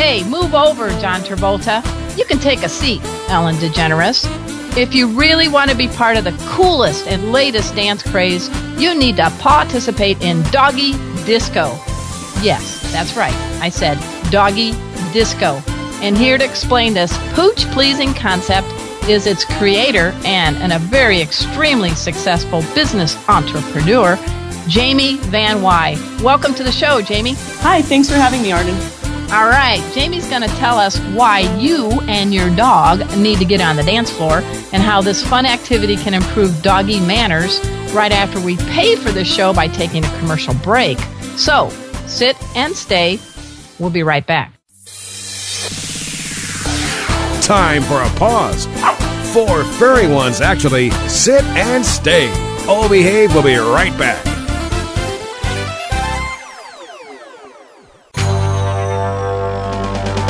Hey, move over, John Travolta. You can take a seat, Ellen DeGeneres. If you really want to be part of the coolest and latest dance craze, you need to participate in Doggy Disco. Yes, that's right. I said Doggy Disco. And here to explain this pooch pleasing concept is its creator and, and a very extremely successful business entrepreneur, Jamie Van Wye. Welcome to the show, Jamie. Hi, thanks for having me, Arden. All right, Jamie's going to tell us why you and your dog need to get on the dance floor and how this fun activity can improve doggy manners right after we pay for the show by taking a commercial break. So, sit and stay. We'll be right back. Time for a pause. Four furry ones, actually. Sit and stay. Oh Behave We'll be right back.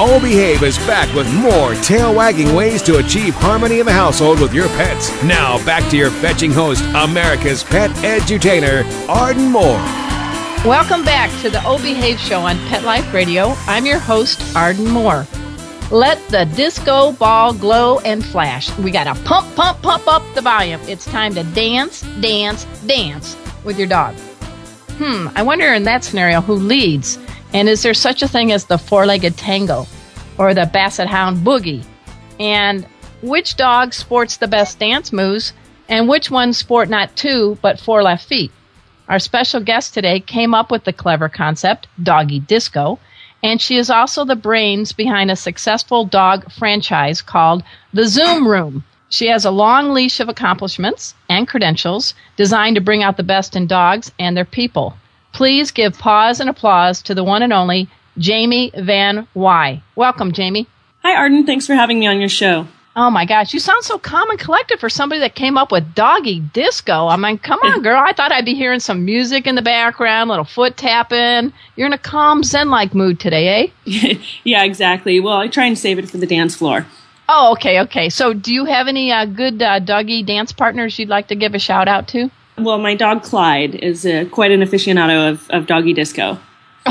Oh Behave is back with more tail wagging ways to achieve harmony in the household with your pets. Now back to your fetching host, America's pet edutainer, Arden Moore. Welcome back to the O Behave Show on Pet Life Radio. I'm your host, Arden Moore. Let the disco ball glow and flash. We got to pump, pump, pump up the volume. It's time to dance, dance, dance with your dog. Hmm, I wonder in that scenario who leads. And is there such a thing as the four legged tango or the basset hound boogie? And which dog sports the best dance moves and which ones sport not two but four left feet? Our special guest today came up with the clever concept, doggy disco, and she is also the brains behind a successful dog franchise called The Zoom Room. She has a long leash of accomplishments and credentials designed to bring out the best in dogs and their people. Please give pause and applause to the one and only Jamie Van Wye. Welcome, Jamie. Hi, Arden. Thanks for having me on your show. Oh my gosh, you sound so calm and collected for somebody that came up with doggy disco. I mean, come on, girl. I thought I'd be hearing some music in the background, little foot tapping. You're in a calm, zen like mood today, eh? yeah, exactly. Well, I try and save it for the dance floor. Oh, okay, okay. So, do you have any uh, good uh, doggy dance partners you'd like to give a shout out to? Well, my dog Clyde is uh, quite an aficionado of, of doggy disco.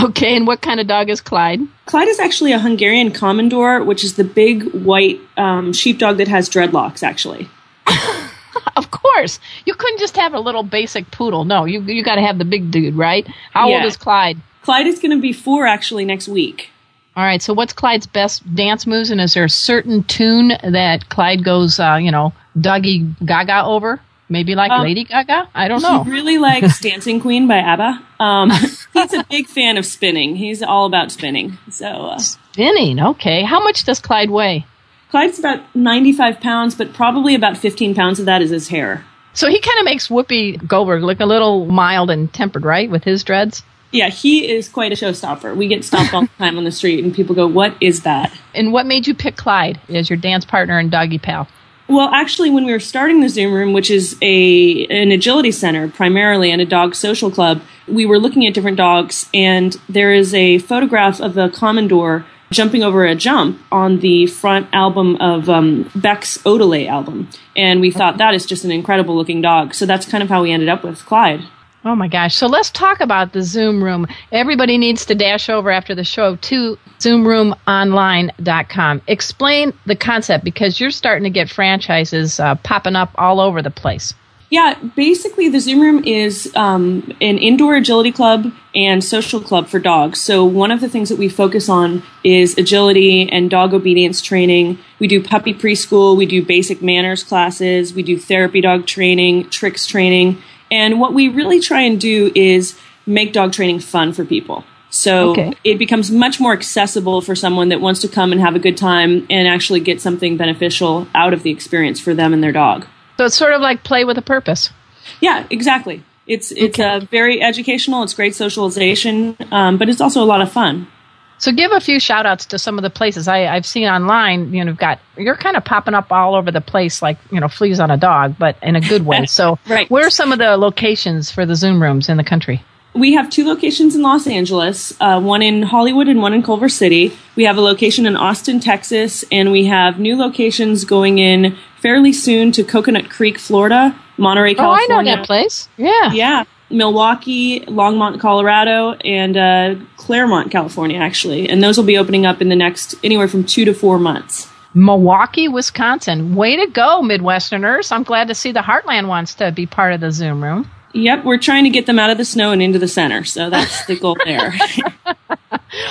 Okay, and what kind of dog is Clyde? Clyde is actually a Hungarian Komondor, which is the big white um, sheepdog that has dreadlocks, actually. of course. You couldn't just have a little basic poodle. No, you, you got to have the big dude, right? How yeah. old is Clyde? Clyde is going to be four actually next week. All right, so what's Clyde's best dance moves, and is there a certain tune that Clyde goes, uh, you know, doggy gaga over? Maybe like um, Lady Gaga? I don't know. Really likes Dancing Queen by ABBA. Um, he's a big fan of spinning. He's all about spinning. So uh, spinning, okay. How much does Clyde weigh? Clyde's about 95 pounds, but probably about 15 pounds of that is his hair. So he kind of makes Whoopi Goldberg look a little mild and tempered, right, with his dreads? Yeah, he is quite a showstopper. We get stopped all the time on the street, and people go, "What is that?" And what made you pick Clyde as your dance partner and doggy pal? Well, actually, when we were starting the Zoom Room, which is a an agility center primarily and a dog social club, we were looking at different dogs, and there is a photograph of a Komondor jumping over a jump on the front album of um, Beck's Odelay album, and we thought that is just an incredible looking dog. So that's kind of how we ended up with Clyde. Oh my gosh. So let's talk about the Zoom room. Everybody needs to dash over after the show to zoomroomonline.com. Explain the concept because you're starting to get franchises uh, popping up all over the place. Yeah, basically, the Zoom Room is um, an indoor agility club and social club for dogs. So, one of the things that we focus on is agility and dog obedience training. We do puppy preschool, we do basic manners classes, we do therapy dog training, tricks training. And what we really try and do is make dog training fun for people. So Okay. it becomes much more accessible for someone that wants to come and have a good time and actually get something beneficial out of the experience for them and their dog. So it's sort of like play with a purpose. Yeah, exactly. It's it's uh, very educational. It's great socialization, um, but it's also a lot of fun. So give a few shout outs to some of the places I, I've seen online. You know, you've got you're kind of popping up all over the place like you know fleas on a dog, but in a good way. So Right. where are some of the locations for the Zoom rooms in the country? We have two locations in Los Angeles, uh, one in Hollywood and one in Culver City. We have a location in Austin, Texas, and we have new locations going in fairly soon to Coconut Creek, Florida, Monterey, California. Oh, I know that place. Yeah. Yeah, Milwaukee, Longmont, Colorado, and uh, Claremont, California, actually. And those will be opening up in the next anywhere from two to four months. Milwaukee, Wisconsin. Way to go, Midwesterners. I'm glad to see the Heartland wants to be part of the Zoom room. Yep, we're trying to get them out of the snow and into the center, so that's the goal there.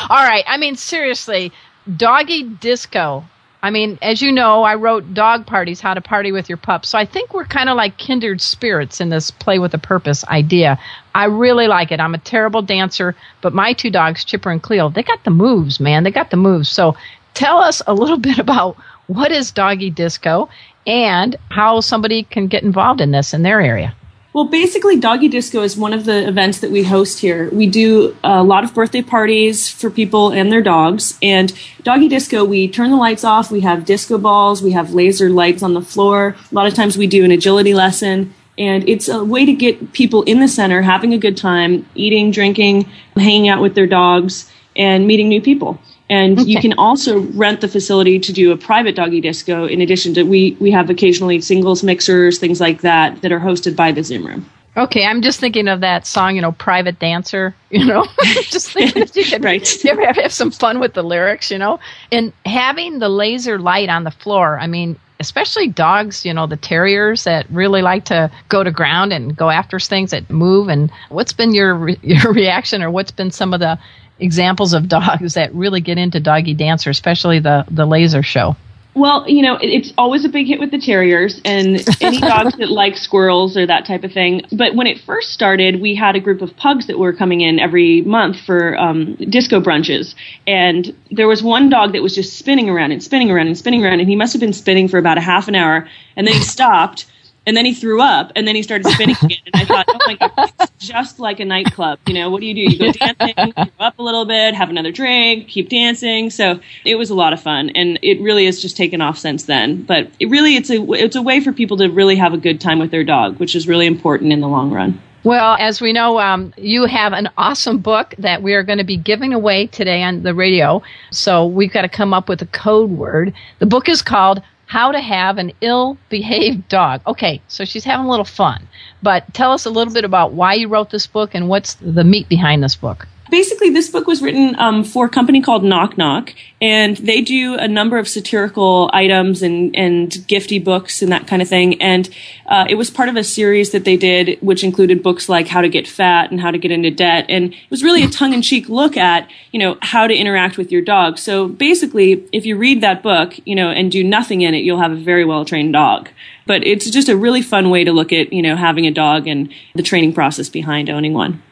All right. I mean, seriously, doggy disco. I mean, as you know, I wrote Dog Parties, How to Party with Your Pup. So I think we're kind of like kindred spirits in this play with a purpose idea. I really like it. I'm a terrible dancer, but my two dogs, Chipper and Cleo, they got the moves, man. They got the moves. So tell us a little bit about what is doggy disco and how somebody can get involved in this in their area. Well, basically, Doggy Disco is one of the events that we host here. We do a lot of birthday parties for people and their dogs. And Doggy Disco, we turn the lights off, we have disco balls, we have laser lights on the floor. A lot of times we do an agility lesson. And it's a way to get people in the center having a good time, eating, drinking, hanging out with their dogs, and meeting new people. And you can also rent the facility to do a private doggy disco. In addition to we we have occasionally singles mixers, things like that, that are hosted by the Zoom Room. Okay, I'm just thinking of that song, you know, Private Dancer, you know, just thinking you could Right. you ever have, have some fun with the lyrics, you know, and having the laser light on the floor. I mean, especially dogs, you know, the terriers that really like to go to ground and go after things that move. And what's been your re- your reaction, or what's been some of the examples of dogs that really get into doggy dancer, especially the the laser show? Well, you know, it's always a big hit with the terriers and any dogs that like squirrels or that type of thing. But when it first started, we had a group of pugs that were coming in every month for um, disco brunches. And there was one dog that was just spinning around and spinning around and spinning around. And he must have been spinning for about a half an hour. And then he stopped. And then he threw up, and then he started spinning again. And I thought, oh my god, it's just like a nightclub. You know, what do you do? You go dancing, throw up a little bit, have another drink, keep dancing. So it was a lot of fun, and it really has just taken off since then. But it really, it's a it's a way for people to really have a good time with their dog, which is really important in the long run. Well, as we know, um, you have an awesome book that we are going to be giving away today on the radio. So we've got to come up with a code word. The book is called How to Have an Ill Behaved Dog. Okay, so she's having a little fun. But tell us a little bit about why you wrote this book and what's the meat behind this book. Basically this book was written um, for a company called knock knock and they do a number of satirical items and, and gifty books and that kind of thing. And uh, it was part of a series that they did which included books like how to get fat and how to get into debt. And it was really a tongue-in-cheek look at you know how to interact with your dog. So basically if you read that book you know and do nothing in it you'll have a very well trained dog. But it's just a really fun way to look at you know having a dog and the training process behind owning one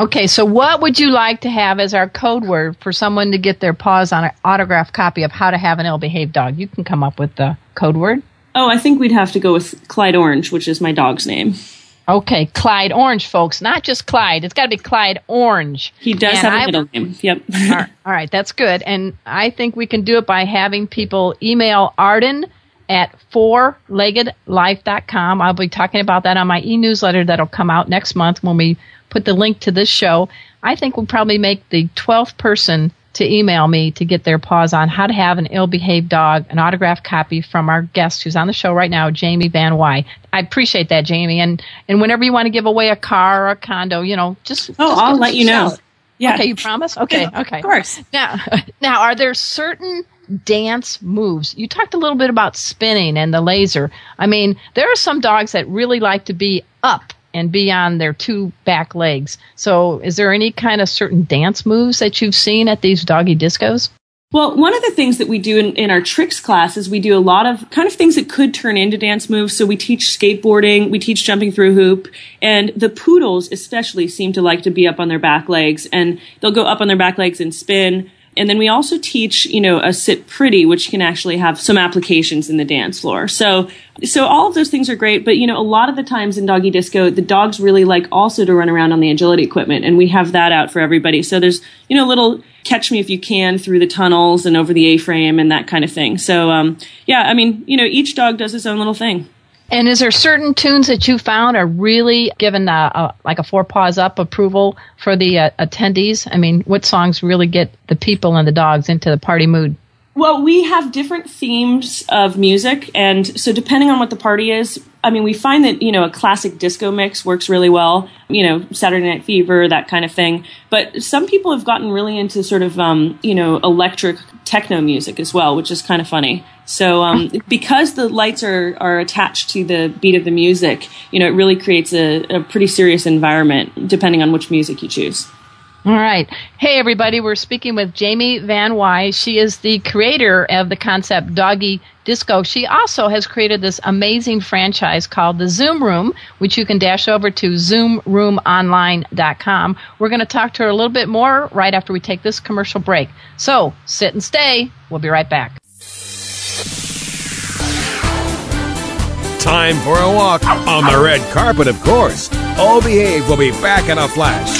Okay, so what would you like to have as our code word for someone to get their paws on an autographed copy of How to Have an Ill Behaved Dog? You can come up with the code word. Oh, I think we'd have to go with Clyde Orange, which is my dog's name. Okay, Clyde Orange, folks, not just Clyde. It's got to be Clyde Orange. He does And have a I- middle name. Yep. all right, all right, that's good. And I think we can do it by having people email Arden at fourleggedlife.com. I'll be talking about that on my e-newsletter that'll come out next month when we put the link to this show. I think we'll probably make the 12th person to email me to get their paws on how to have an ill-behaved dog, an autographed copy from our guest who's on the show right now, Jamie Van Wye. I appreciate that, Jamie. And and whenever you want to give away a car or a condo, you know, just Oh, just I'll let you know. Yeah. Okay, you promise? Okay, Yeah, okay. Of course. Now, now, are there certain dance moves? You talked a little bit about spinning and the laser. I mean, there are some dogs that really like to be up and be on their two back legs. So, is there any kind of certain dance moves that you've seen at these doggy discos? Well, one of the things that we do in, in our tricks class is we do a lot of kind of things that could turn into dance moves. So we teach skateboarding, we teach jumping through hoop, and the poodles especially seem to like to be up on their back legs, and they'll go up on their back legs and spin. And then we also teach, you know, a sit pretty, which can actually have some applications in the dance floor. So, so all of those things are great. But, you know, a lot of the times in doggy disco, the dogs really like also to run around on the agility equipment. And we have that out for everybody. So there's, you know, a little catch me if you can through the tunnels and over the A-frame and that kind of thing. So, um, yeah, I mean, you know, each dog does its own little thing. And is there certain tunes that you found are really given a, a, like a four paws up approval for the uh, attendees? I mean, what songs really get the people and the dogs into the party mood? Well, we have different themes of music, and so depending on what the party is, I mean, we find that you know a classic disco mix works really well. You know, Saturday Night Fever, that kind of thing. But some people have gotten really into sort of um, you know electric techno music as well, which is kind of funny. So um, because the lights are are attached to the beat of the music, you know, it really creates a, a pretty serious environment depending on which music you choose. All right. Hey, everybody. We're speaking with Jamie Van Wye. She is the creator of the concept Doggy Disco. She also has created this amazing franchise called the Zoom Room, which you can dash over to zoomroomonline.com. We're going to talk to her a little bit more right after we take this commercial break. So sit and stay. We'll be right back. Time for a walk on the red carpet, of course. All Behave will be back in a flash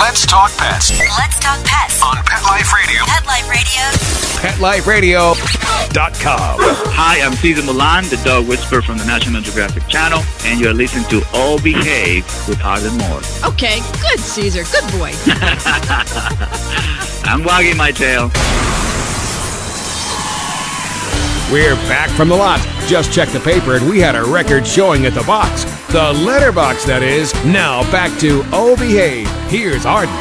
Let's talk pets Let's talk pets. on Pet Life Radio. Pet Life Radio. PetLifeRadio.com. Hi, I'm Cesar Millan, the dog whisperer from the National Geographic Channel, and you're listening to All Behave with Arden Moore. Okay. Good, Caesar. Good boy. I'm wagging my tail. We're back from the lot. Just checked the paper and we had a record showing at the box. The letterbox, that is. Now back to Oh Behave. Here's Arden.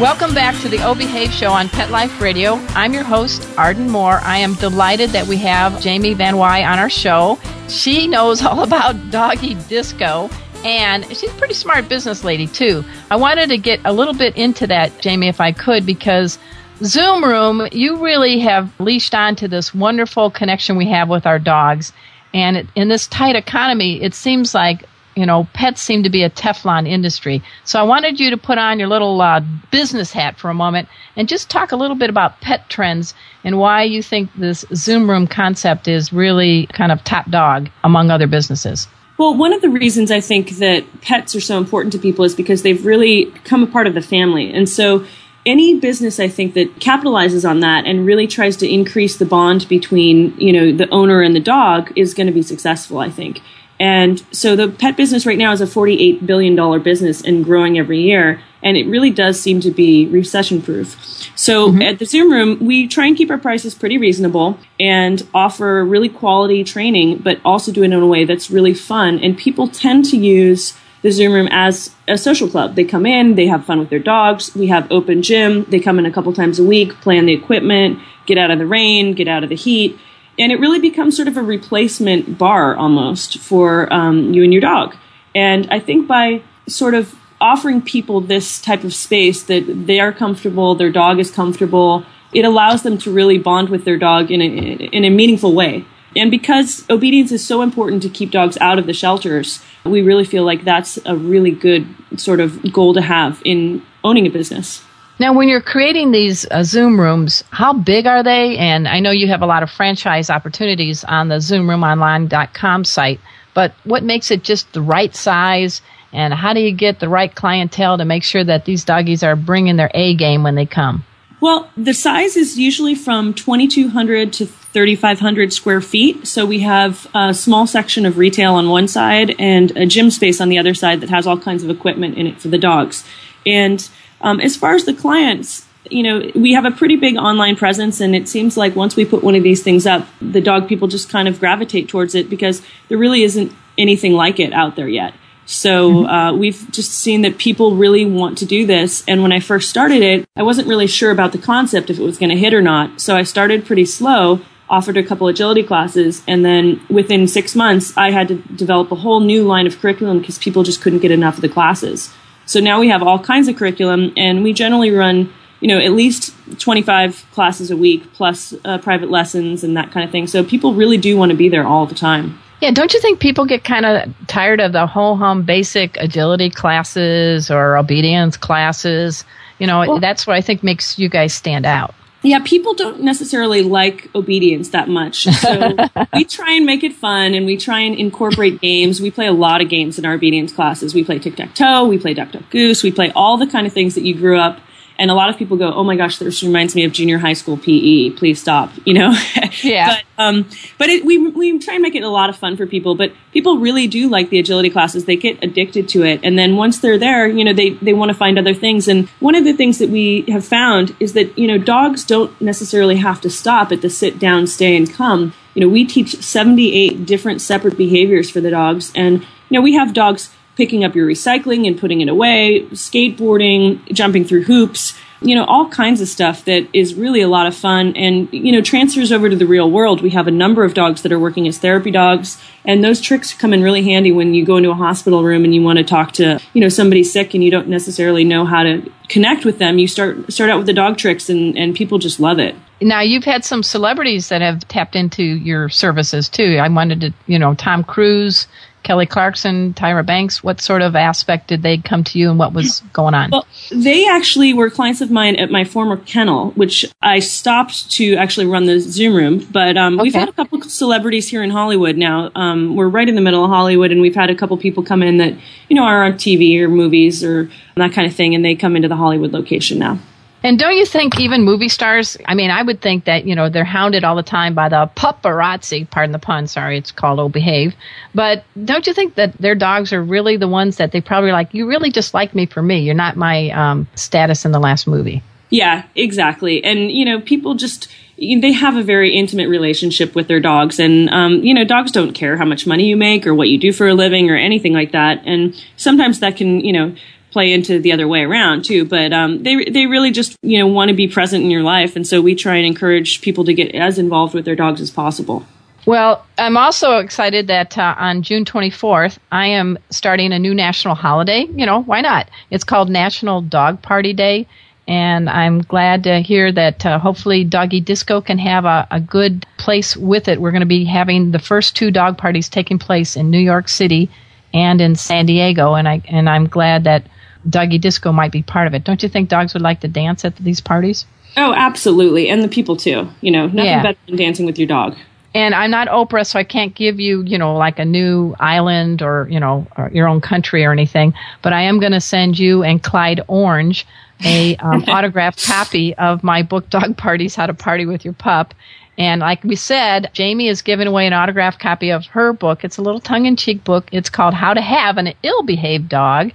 Welcome back to the O Behave Show on Pet Life Radio. I'm your host, Arden Moore. I am delighted that we have Jamie Van Wye on our show. She knows all about doggy disco, and she's a pretty smart business lady, too. I wanted to get a little bit into that, Jamie, if I could, because Zoom Room, you really have leashed onto this wonderful connection we have with our dogs. And it- in this tight economy, it seems like you know, pets seem to be a Teflon industry. So I wanted you to put on your little uh, business hat for a moment and just talk a little bit about pet trends and why you think this Zoom room concept is really kind of top dog among other businesses. Well, one of the reasons I think that pets are so important to people is because they've really become a part of the family. And so any business I think that capitalizes on that and really tries to increase the bond between, you know, the owner and the dog is going to be successful, I think. And so the pet business right now is a $48 billion business and growing every year. And it really does seem to be recession proof. So mm-hmm. at the Zoom Room, we try and keep our prices pretty reasonable and offer really quality training, but also do it in a way that's really fun. And people tend to use the Zoom Room as a social club. They come in, they have fun with their dogs. We have open gym. They come in a couple times a week, play on the equipment, get out of the rain, get out of the heat and it really becomes sort of a replacement bar almost for um, you and your dog. And I think by sort of offering people this type of space that they are comfortable, their dog is comfortable, it allows them to really bond with their dog in a, in a meaningful way. And because obedience is so important to keep dogs out of the shelters, we really feel like that's a really good sort of goal to have in owning a business. Now, when you're creating these uh, Zoom rooms, how big are they? And I know you have a lot of franchise opportunities on the ZoomRoomOnline.com site, but what makes it just the right size? And how do you get the right clientele to make sure that these doggies are bringing their A game when they come? Well, the size is usually from 2,200 to 3,500 square feet. So we have a small section of retail on one side and a gym space on the other side that has all kinds of equipment in it for the dogs. And um, as far as the clients, you know, we have a pretty big online presence, and it seems like once we put one of these things up, the dog people just kind of gravitate towards it because there really isn't anything like it out there yet. So mm-hmm. uh, we've just seen that people really want to do this. And when I first started it, I wasn't really sure about the concept if it was going to hit or not. So I started pretty slow, offered a couple agility classes, and then within six months, I had to develop a whole new line of curriculum because people just couldn't get enough of the classes. So now we have all kinds of curriculum, and we generally run you know, at least 25 classes a week plus uh, private lessons and that kind of thing. So people really do want to be there all the time. Yeah, don't you think people get kind of tired of the whole hum basic agility classes or obedience classes? You know, well, that's what I think makes you guys stand out. Yeah, people don't necessarily like obedience that much. So we try and make it fun and we try and incorporate games. We play a lot of games in our obedience classes. We play tic tac toe, we play duck duck goose, we play all the kind of things that you grew up and a lot of people go, "Oh my gosh, this reminds me of junior high school PE. Please stop." You know. Yeah. but um, but it, we we try and make it a lot of fun for people. But people really do like the agility classes. They get addicted to it, and then once they're there, you know, they they want to find other things. And one of the things that we have found is that you know dogs don't necessarily have to stop at the sit down, stay, and come. You know, we teach seventy eight different separate behaviors for the dogs, and you know, we have dogs picking up your recycling and putting it away, skateboarding, jumping through hoops, you know, all kinds of stuff that is really a lot of fun and, you know, transfers over to the real world. We have a number of dogs that are working as therapy dogs, and those tricks come in really handy when you go into a hospital room and you want to talk to, you know, somebody sick and you don't necessarily know how to connect with them. You start start out with the dog tricks and, and people just love it. Now you've had some celebrities that have tapped into your services too. I wanted to, you know, Tom Cruise, Kelly Clarkson, Tyra Banks, what sort of aspect did they come to you and what was going on? Well, they actually were clients of mine at my former kennel, which I stopped to actually run the Zoom room. But um, okay. we've had a couple celebrities here in Hollywood now. Um, we're right in the middle of Hollywood, and we've had a couple people come in that, you know, are on TV or movies or that kind of thing, and they come into the Hollywood location now. And don't you think even movie stars, I mean, I would think that, you know, they're hounded all the time by the paparazzi, pardon the pun, sorry, it's called Oh Behave. But don't you think that their dogs are really the ones that they probably like, you really just like me for me. You're not my um, status in the last movie. Yeah, exactly. And, you know, people just, they have a very intimate relationship with their dogs and um, you know dogs don't care how much money you make or what you do for a living or anything like that and sometimes that can you know play into the other way around too. But um, they they really just you know want to be present in your life, and so we try and encourage people to get as involved with their dogs as possible. Well, I'm also excited that uh, on June 24th, I am starting a new national holiday. You know, why not? It's called National Dog Party Day. And I'm glad to hear that uh, hopefully Doggy Disco can have a, a good place with it. We're going to be having the first two dog parties taking place in New York City and in San Diego. And, I, and I'm glad that doggy disco might be part of it. Don't you think dogs would like to dance at these parties? Oh, absolutely. And the people too. You know, nothing yeah. better than dancing with your dog. And I'm not Oprah, so I can't give you, you know, like a new island or, you know, or your own country or anything. But I am going to send you and Clyde Orange a um, autographed copy of my book, Dog Parties How to Party with Your Pup. And like we said, Jamie is giving away an autographed copy of her book. It's a little tongue in cheek book. It's called How to Have an Ill Behaved Dog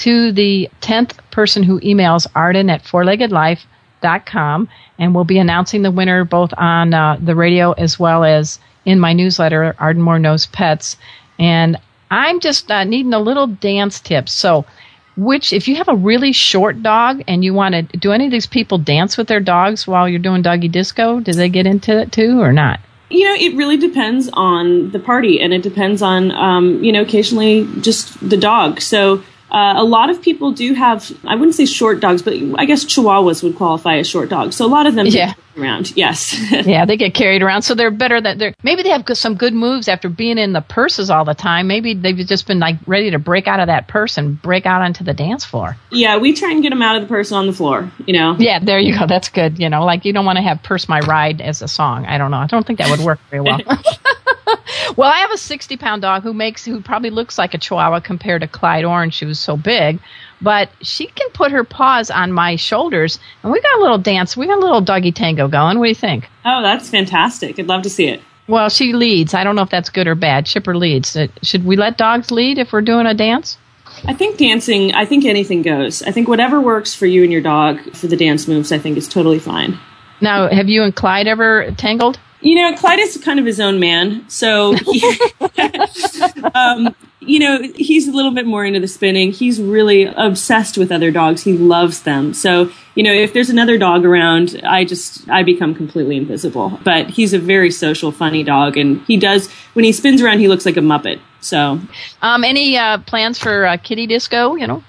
to the 10th person who emails arden at fourleggedlife.com. And we'll be announcing the winner both on uh, the radio as well as in my newsletter, Arden Moore Knows Pets. And I'm just uh, needing a little dance tip. So, which, if you have a really short dog and you want to, do any of these people dance with their dogs while you're doing doggy disco? Do they get into it too or not? You know, it really depends on the party and it depends on, um, you know, occasionally just the dog. So, Uh, a lot of people do have, I wouldn't say short dogs, but I guess Chihuahuas would qualify as short dogs. So a lot of them Yeah. around. Yes. yeah, they get carried around, so they're better. That they're maybe they have some good moves after being in the purses all the time. Maybe they've just been like ready to break out of that purse and break out onto the dance floor. yeah, we try and get them out of the purse on the floor, you know. Yeah, there you go. That's good. You know, like you don't want to have "Purse My Ride" as a song. I don't know. I don't think that would work very well. well, I have a sixty-pound dog who makes who probably looks like a Chihuahua compared to Clyde Orange, She was so big. But she can put her paws on my shoulders, and we got a little dance. We got a little doggy tango going. What do you think? Oh, that's fantastic. I'd love to see it. Well, she leads. I don't know if that's good or bad. Chipper leads. Uh, Should we let dogs lead if we're doing a dance? I think dancing, I think anything goes. I think whatever works for you and your dog for the dance moves, I think is totally fine. Now, have you and Clyde ever tangled? You know, Clyde is kind of his own man, so he, um, you know he's a little bit more into the spinning. He's really obsessed with other dogs. He loves them. So you know, if there's another dog around, I just I become completely invisible. But he's a very social, funny dog, and he does when he spins around, he looks like a muppet. So Um, any uh, plans for uh, kitty disco? You know,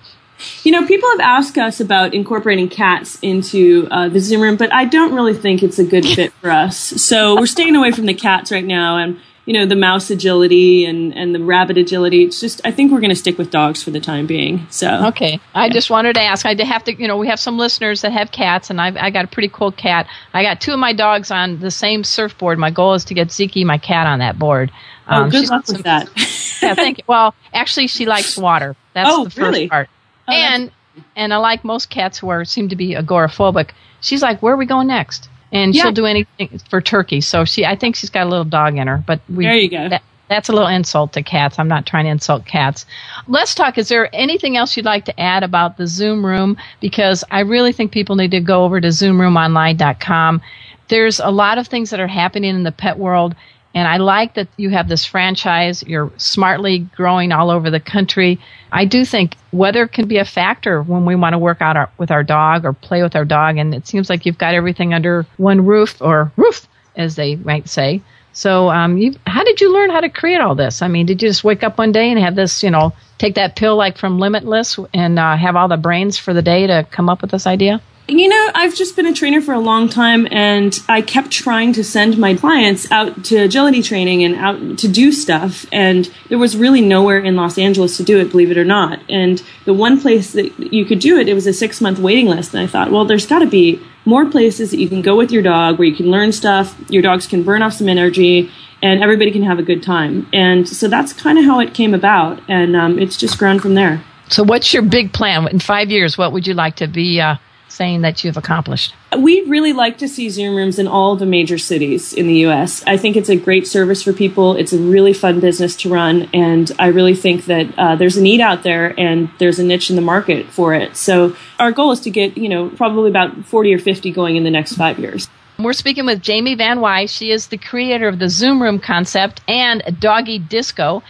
You know, people have asked us about incorporating cats into uh, the Zoom room, but I don't really think it's a good fit for us. So we're staying away from the cats right now, and you know, the mouse agility and and the rabbit agility. It's just, I think we're going to stick with dogs for the time being. So Okay. I just wanted to ask. I have to, you know, we have some listeners that have cats, and I've, I got a pretty cool cat. I got two of my dogs on the same surfboard. My goal is to get Ziki, my cat, on that board. oh, good luck with that. yeah, thank you. Well, actually, she likes water. That's Oh, the first really? part. Oh, and and I like most cats who are seem to be agoraphobic. She's like, "Where are we going next?" And Yeah. she'll do anything for turkey. So she, I think she's got a little dog in her. But we, There you go. that- that's a little insult to cats. I'm not trying to insult cats. Let's talk. Is there anything else you'd like to add about the Zoom room? Because I really think people need to go over to zoomroomonline.com. There's a lot of things that are happening in the pet world. And I like that you have this franchise. You're smartly growing all over the country. I do think weather can be a factor when we want to work out our, with our dog or play with our dog. And it seems like you've got everything under one roof or roof, as they might say. So, um, you, how did you learn how to create all this? I mean, did you just wake up one day and have this, you know, take that pill like from Limitless and uh, have all the brains for the day to come up with this idea? You know, I've just been a trainer for a long time, and I kept trying to send my clients out to agility training and out to do stuff. And there was really nowhere in Los Angeles to do it, believe it or not. And the one place that you could do it, it was a six month waiting list. And I thought, well, there's got to be more places that you can go with your dog where you can learn stuff, your dogs can burn off some energy, and everybody can have a good time. And so that's kind of how it came about. And um, it's just grown from there. So, what's your big plan in five years? What would you like to be uh, saying that you've accomplished? We really like to see Zoom rooms in all the major cities in the US. I think it's a great service for people. It's a really fun business to run. And I really think that uh, there's a need out there and there's a niche in the market for it. So our goal is to get, you know, probably about 40 or 50 going in the next five years. We're speaking with Jamie Van Wye. She is the creator of the Zoom Room concept and Doggy Disco.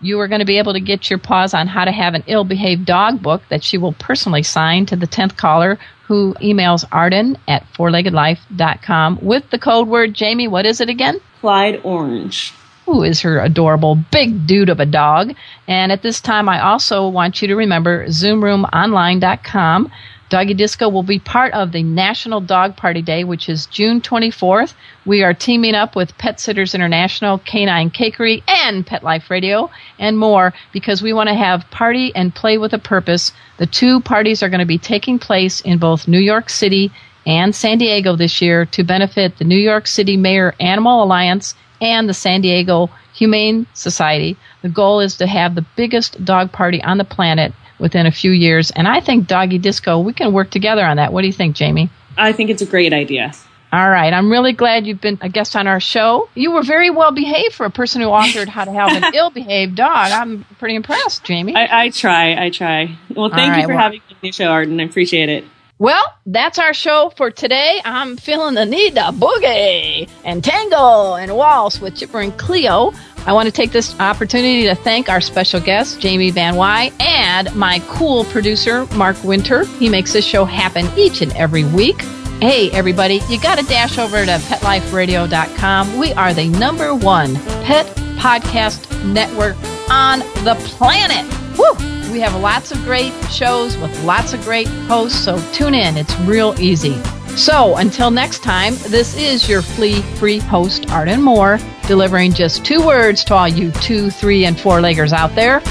You are going to be able to get your paws on how to have an ill behaved dog book that she will personally sign to the 10th caller who emails Arden at fourleggedlife.com with the code word Jamie. What is it again? Clyde Orange. who is her adorable big dude of a dog. And at this time, I also want you to remember ZoomRoomOnline.com. Doggy Disco will be part of the National Dog Party Day, which is June 24th. We are teaming up with Pet Sitters International, Canine Cakery, and Pet Life Radio, and more because we want to have party and play with a purpose. The two parties are going to be taking place in both New York City and San Diego this year to benefit the New York City Mayor Animal Alliance and the San Diego Humane Society. The goal is to have the biggest dog party on the planet within a few years. And I think Doggy Disco, we can work together on that. What do you think, Jamie? I think it's a great idea. All right. I'm really glad you've been a guest on our show. You were very well behaved for a person who authored How to Have an Ill Behaved Dog. I'm pretty impressed, Jamie. I, I try. I try. Well, thank All you for well- having me on the show, Arden. I appreciate it. Well, that's our show for today. I'm feeling the need to boogie and tango and waltz with Chipper and Cleo. I want to take this opportunity to thank our special guest, Jamie Van Wye, and my cool producer, Mark Winter. He makes this show happen each and every week. Hey, everybody, you got to dash over to PetLifeRadio.com. We are the number one pet podcast network on the planet. Woo! We have lots of great shows with lots of great hosts, so tune in. It's real easy. So until next time, this is your flea free host, Arden Moore, delivering just two words to all you two, three, and four leggers out there.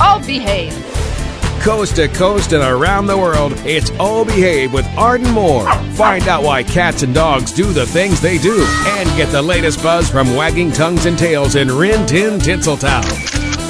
All behave. Coast to coast and around the world, it's All Behave with Arden Moore. Find out why cats and dogs do the things they do and get the latest buzz from wagging tongues and tails in Rin Tin Tinseltown.